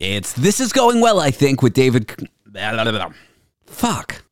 It's This Is Going Well, I think, with David. Fuck.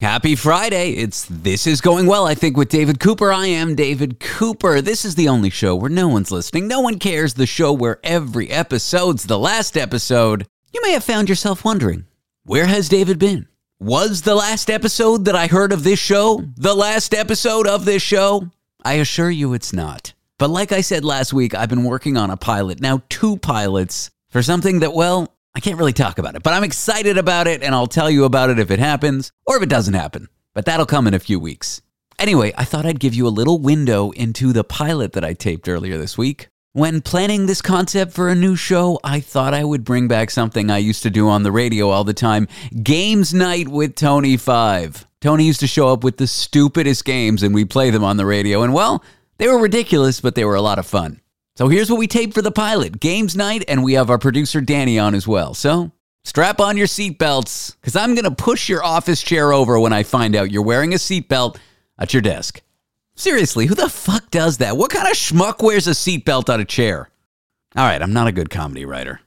Happy Friday. It's This Is Going Well, I think, with David Cooper. I am David Cooper. This is the only show where no one's listening, no one cares, the show where every episode's the last episode. You may have found yourself wondering where has David been? Was the last episode that I heard of this show the last episode of this show? I assure you it's not. But like I said last week, I've been working on a pilot, now two pilots, for something that, well, I can't really talk about it, but I'm excited about it and I'll tell you about it if it happens or if it doesn't happen. But that'll come in a few weeks. Anyway, I thought I'd give you a little window into the pilot that I taped earlier this week. When planning this concept for a new show, I thought I would bring back something I used to do on the radio all the time Games Night with Tony 5. Tony used to show up with the stupidest games and we play them on the radio. And well, they were ridiculous, but they were a lot of fun. So here's what we taped for the pilot Games Night, and we have our producer Dani on as well. So strap on your seatbelts, because I'm going to push your office chair over when I find out you're wearing a seatbelt at your desk. Seriously, who the fuck does that? What kind of schmuck wears a seatbelt on a chair? All right, I'm not a good comedy writer.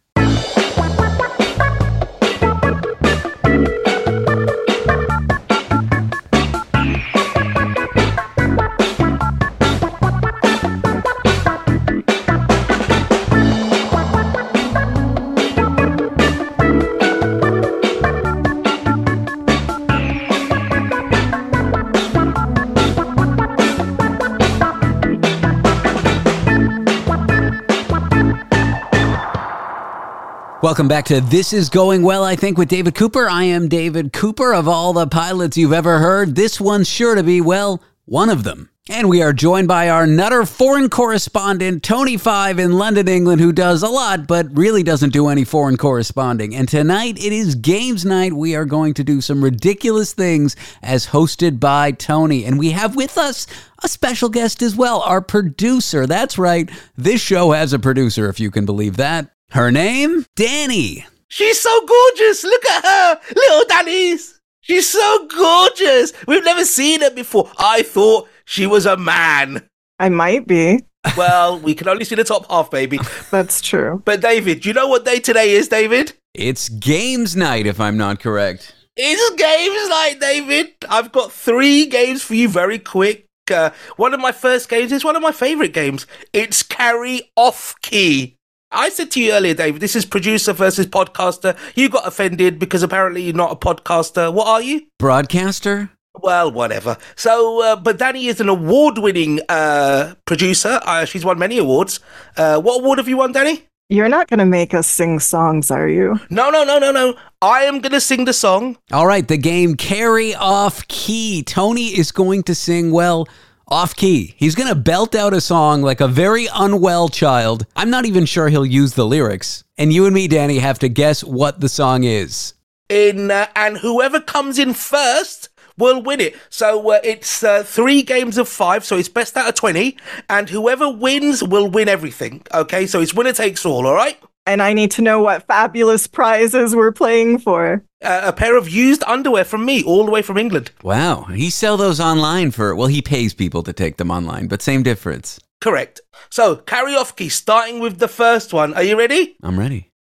Welcome back to This Is Going Well, I think, with David Cooper. I am David Cooper. Of all the pilots you've ever heard, this one's sure to be, well, one of them. And we are joined by our Nutter foreign correspondent, Tony Five in London, England, who does a lot, but really doesn't do any foreign corresponding. And tonight it is games night. We are going to do some ridiculous things as hosted by Tony. And we have with us a special guest as well, our producer. That's right. This show has a producer, if you can believe that. Her name? Dani. She's so gorgeous. Look at her, little Dani's. She's so gorgeous. We've never seen her before. I thought she was a man. I might be. Well, we can only see the top half, baby. That's true. But David, do you know what day today is, David? It's games night, if I'm not correct. It's games night, David. I've got three games for you very quick. Uh, one of my first games is one of my favorite games. It's Carry Off Key. I said to you earlier, David, this is producer versus podcaster. You got offended because apparently you're not a podcaster. What are you? Broadcaster? Well, whatever. So, uh, but Dani is an award-winning uh, producer. Uh, she's won many awards. Uh, what award have you won, Dani? You're not going to make us sing songs, are you? No, no, no, no, no. I am going to sing the song. All right, the game Carry Off Key. Tony is going to sing, well, off key. He's going to belt out a song like a very unwell child. I'm not even sure he'll use the lyrics. And you and me, Dani, have to guess what the song is. In uh, and whoever comes in first will win it. So uh, it's uh, three games of five, so it's best out of 20. And whoever wins will win everything. Okay, so it's winner takes all, all right? And I need to know what fabulous prizes we're playing for. Uh, a pair of used underwear from me, all the way from England. Wow. He sell those online for, well, he pays people to take them online, but same difference. Correct. So, karaoke, starting with the first one. Are you ready? I'm ready.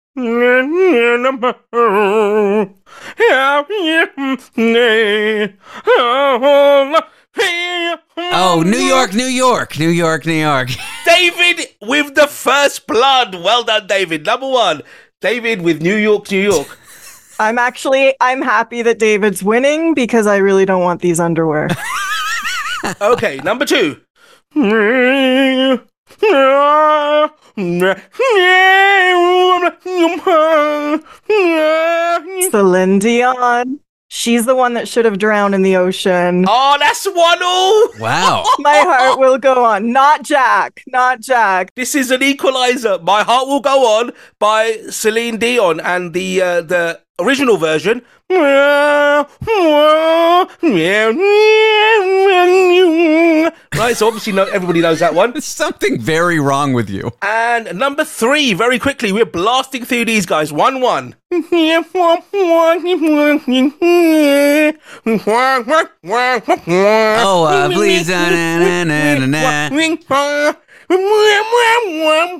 Oh, New York, New York, New York, New York. David with the first blood. Well done, David. Number one. David with New York, New York. I'm actually I'm happy that David's winning because I really don't want these underwear. okay, number two. Celine Dion. She's the one that should have drowned in the ocean. Oh, that's one all. Wow. My heart will go on. Not Jack. Not Jack. This is an equalizer. My heart will go on by Celine Dion and the uh, the original version. Right, so obviously no, everybody knows that one. There's something very wrong with you. And number three, very quickly, we're blasting through these guys. One one. Oh, uh, please.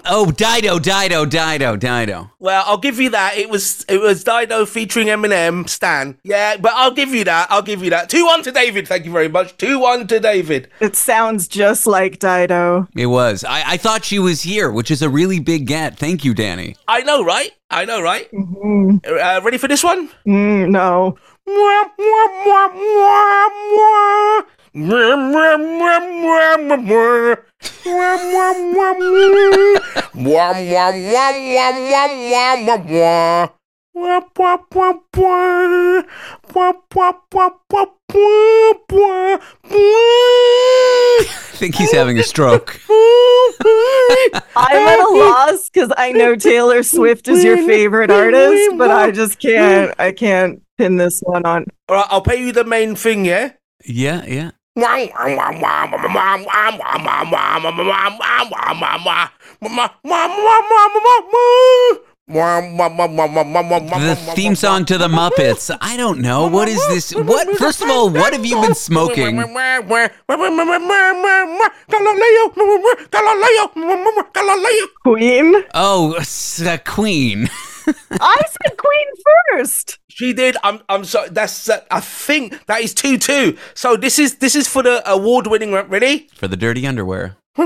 Oh, Dido, Dido, Dido, Dido. Well, I'll give you that. It was it was Dido featuring Eminem, Stan. Yeah, but I'll give you that. I'll give you that. Two one to David. Thank you very much. Two one to David. It sounds just like Dido. It was. I, I thought she was here, which is a really big get. Thank you, Dani. I know, right? I know, right? Mm, Uh, ready for this one? mm, no. I think he's having a stroke. I'm at a loss because I know Taylor Swift is your favorite artist, but I just can't. I can't pin this one on. All right, I'll pay you the main thing, yeah? Yeah, yeah. The theme song to the Muppets. I don't know. What is this? What? First of all, what have you been smoking? Queen? Oh, uh, Queen. I said Queen first. She did. I'm. I'm sorry. That's. Uh, I think that is two two. So this is this is for the award winning. Ready? For the dirty underwear.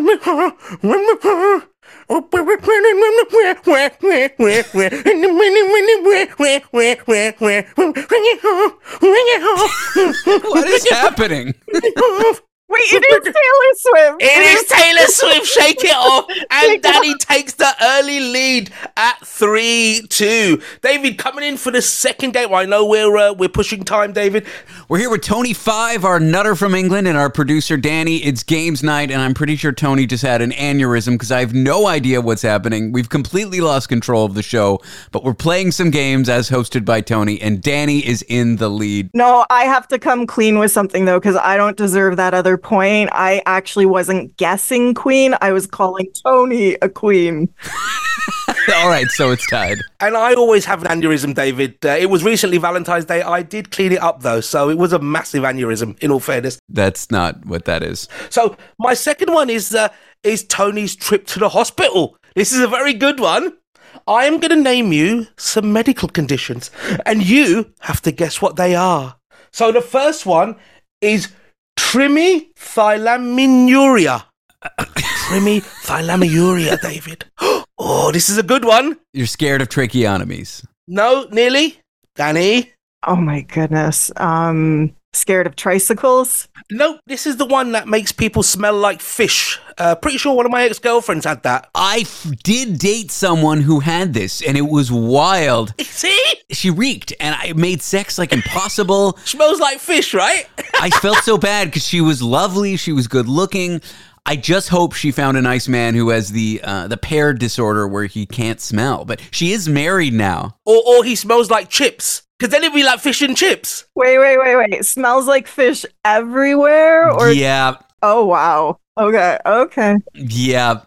What is happening? Wait, it is Taylor Swift. It is Taylor Swift. Shake it off, and Dani takes the early lead at three two. David coming in for the second game. I know we're uh, we're pushing time, David. We're here with Tony Five, our nutter from England, and our producer Dani. It's games night, and I'm pretty sure Tony just had an aneurysm because I have no idea what's happening. We've completely lost control of the show, but we're playing some games as hosted by Tony, and Dani is in the lead. No, I have to come clean with something though, because I don't deserve that other point. I actually wasn't guessing Queen. I was calling Tony a queen. All right, so it's tied. And I always have an aneurysm, David. Uh, it was recently Valentine's Day. I did clean it up though, so it was a massive aneurysm. In all fairness. That's not what that is. So my second one is uh, is Tony's trip to the hospital. This is a very good one. I am going to name you some medical conditions, and you have to guess what they are. So the first one is trimethylaminuria. trimethylaminuria, David. Oh, this is a good one. You're scared of tracheotomies. No, nearly. Dani. Oh my goodness. Um, scared of tricycles? Nope, this is the one that makes people smell like fish. Uh, pretty sure one of my ex girlfriends had that. I f- did date someone who had this, and it was wild. See? She reeked, and I made sex like impossible. Smells like fish, right? I felt so bad because she was lovely, she was good looking. I just hope she found a nice man who has the uh, the paired disorder where he can't smell. But she is married now. or, or he smells like chips. Because then it'd be like fish and chips. Wait, wait, wait, wait. Smells like fish everywhere? Or yeah, oh wow. Okay, okay, yeah,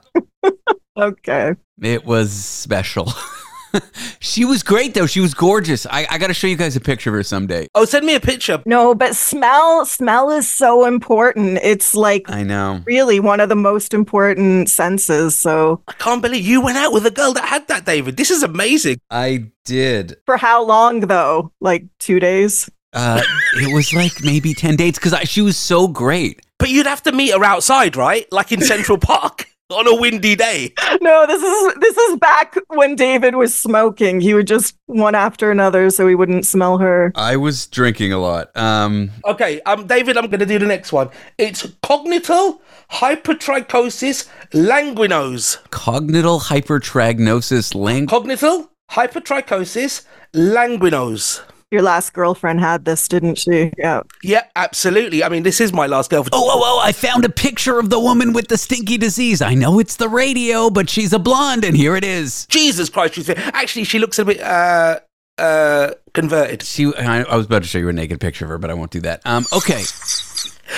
okay. it was special. she was great though. She was gorgeous. I, I got to show you guys a picture of her someday. Oh, send me a picture. No, but smell smell is so important. It's like I know. really one of the most important senses. So I can't believe you went out with a girl that had that, David. This is amazing. I did. for how long though? Like two days? Uh, it was like maybe ten dates because she was so great. But you'd have to meet her outside, right? Like in Central Park on a windy day. No, this is this is back when David was smoking. He would just one after another so he wouldn't smell her. I was drinking a lot. Um, Okay, um, David, I'm going to do the next one. It's cognital hypertrichosis languinose. cognital hypertriagnosis lang- Cognital hypertrichosis languinose. Your last girlfriend had this, didn't she? Yeah. Yeah, absolutely. I mean, this is my last girlfriend. Oh, oh, oh, I found a picture of the woman with the stinky disease. I know it's the radio, but she's a blonde, and here it is. Jesus Christ, she's actually she looks a bit uh uh converted. She, I, I was about to show you a naked picture of her, but I won't do that. Um, okay.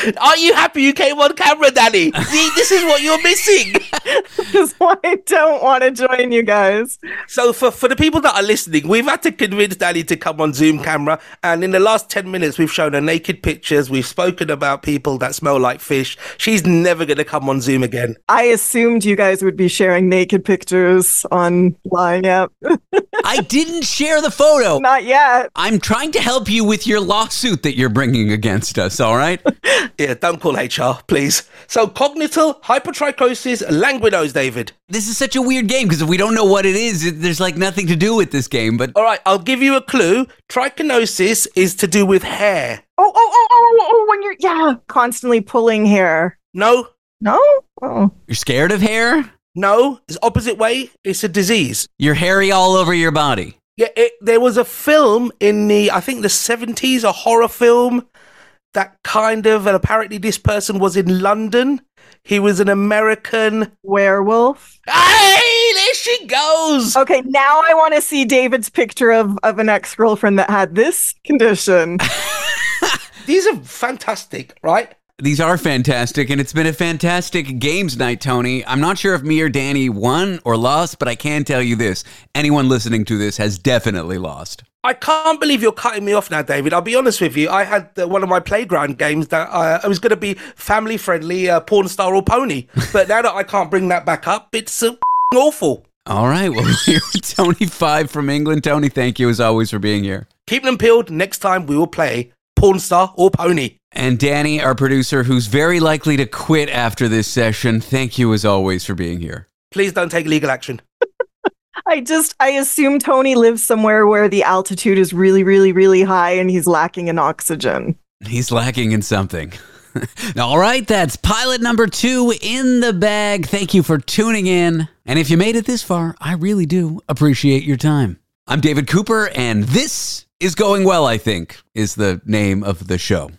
Are you happy you came on camera, Dani? See, this is what you're missing. This is why I don't want to join you guys. So for, for the people that are listening, we've had to convince Dani to come on Zoom camera. And in the last 10 minutes, we've shown her naked pictures. We've spoken about people that smell like fish. She's never going to come on Zoom again. I assumed you guys would be sharing naked pictures online. Yep. I didn't share the photo. Not yet. I'm trying to help you with your lawsuit that you're bringing against us, all right? Yeah, don't call HR, please. So cognital hypertrichosis languidos, David. This is such a weird game because if we don't know what it is, it, there's like nothing to do with this game. But All right, I'll give you a clue. Trichinosis is to do with hair. Oh, oh, oh, oh, oh, oh, when you're, yeah, constantly pulling hair. No, No? Oh. you're scared of hair? no, it's opposite way. It's a disease. You're hairy all over your body. Yeah, it, there was a film in the, I think the 70s, a horror film that kind of, and apparently this person was in London. He was an American. Werewolf. Hey, there she goes. Okay, now I want to see David's picture of, of an ex girlfriend that had this condition. These are fantastic, right? These are fantastic, and it's been a fantastic games night, Tony. I'm not sure if me or Danny won or lost, but I can tell you this anyone listening to this has definitely lost. I can't believe you're cutting me off now, David. I'll be honest with you. I had uh, one of my playground games that uh, I was going to be family friendly, uh, porn star or pony. But now that I can't bring that back up, it's uh, awful. All right, well, here Tony Five from England. Tony, thank you as always for being here. Keep them peeled. Next time we will play porn star or pony. And Dani, our producer, who's very likely to quit after this session, thank you as always for being here. Please don't take legal action. I just, I assume Tony lives somewhere where the altitude is really, really, really high and he's lacking in oxygen. He's lacking in something. All right, that's pilot number two in the bag. Thank you for tuning in. And if you made it this far, I really do appreciate your time. I'm David Cooper, and this is Going Well, I think, is the name of the show.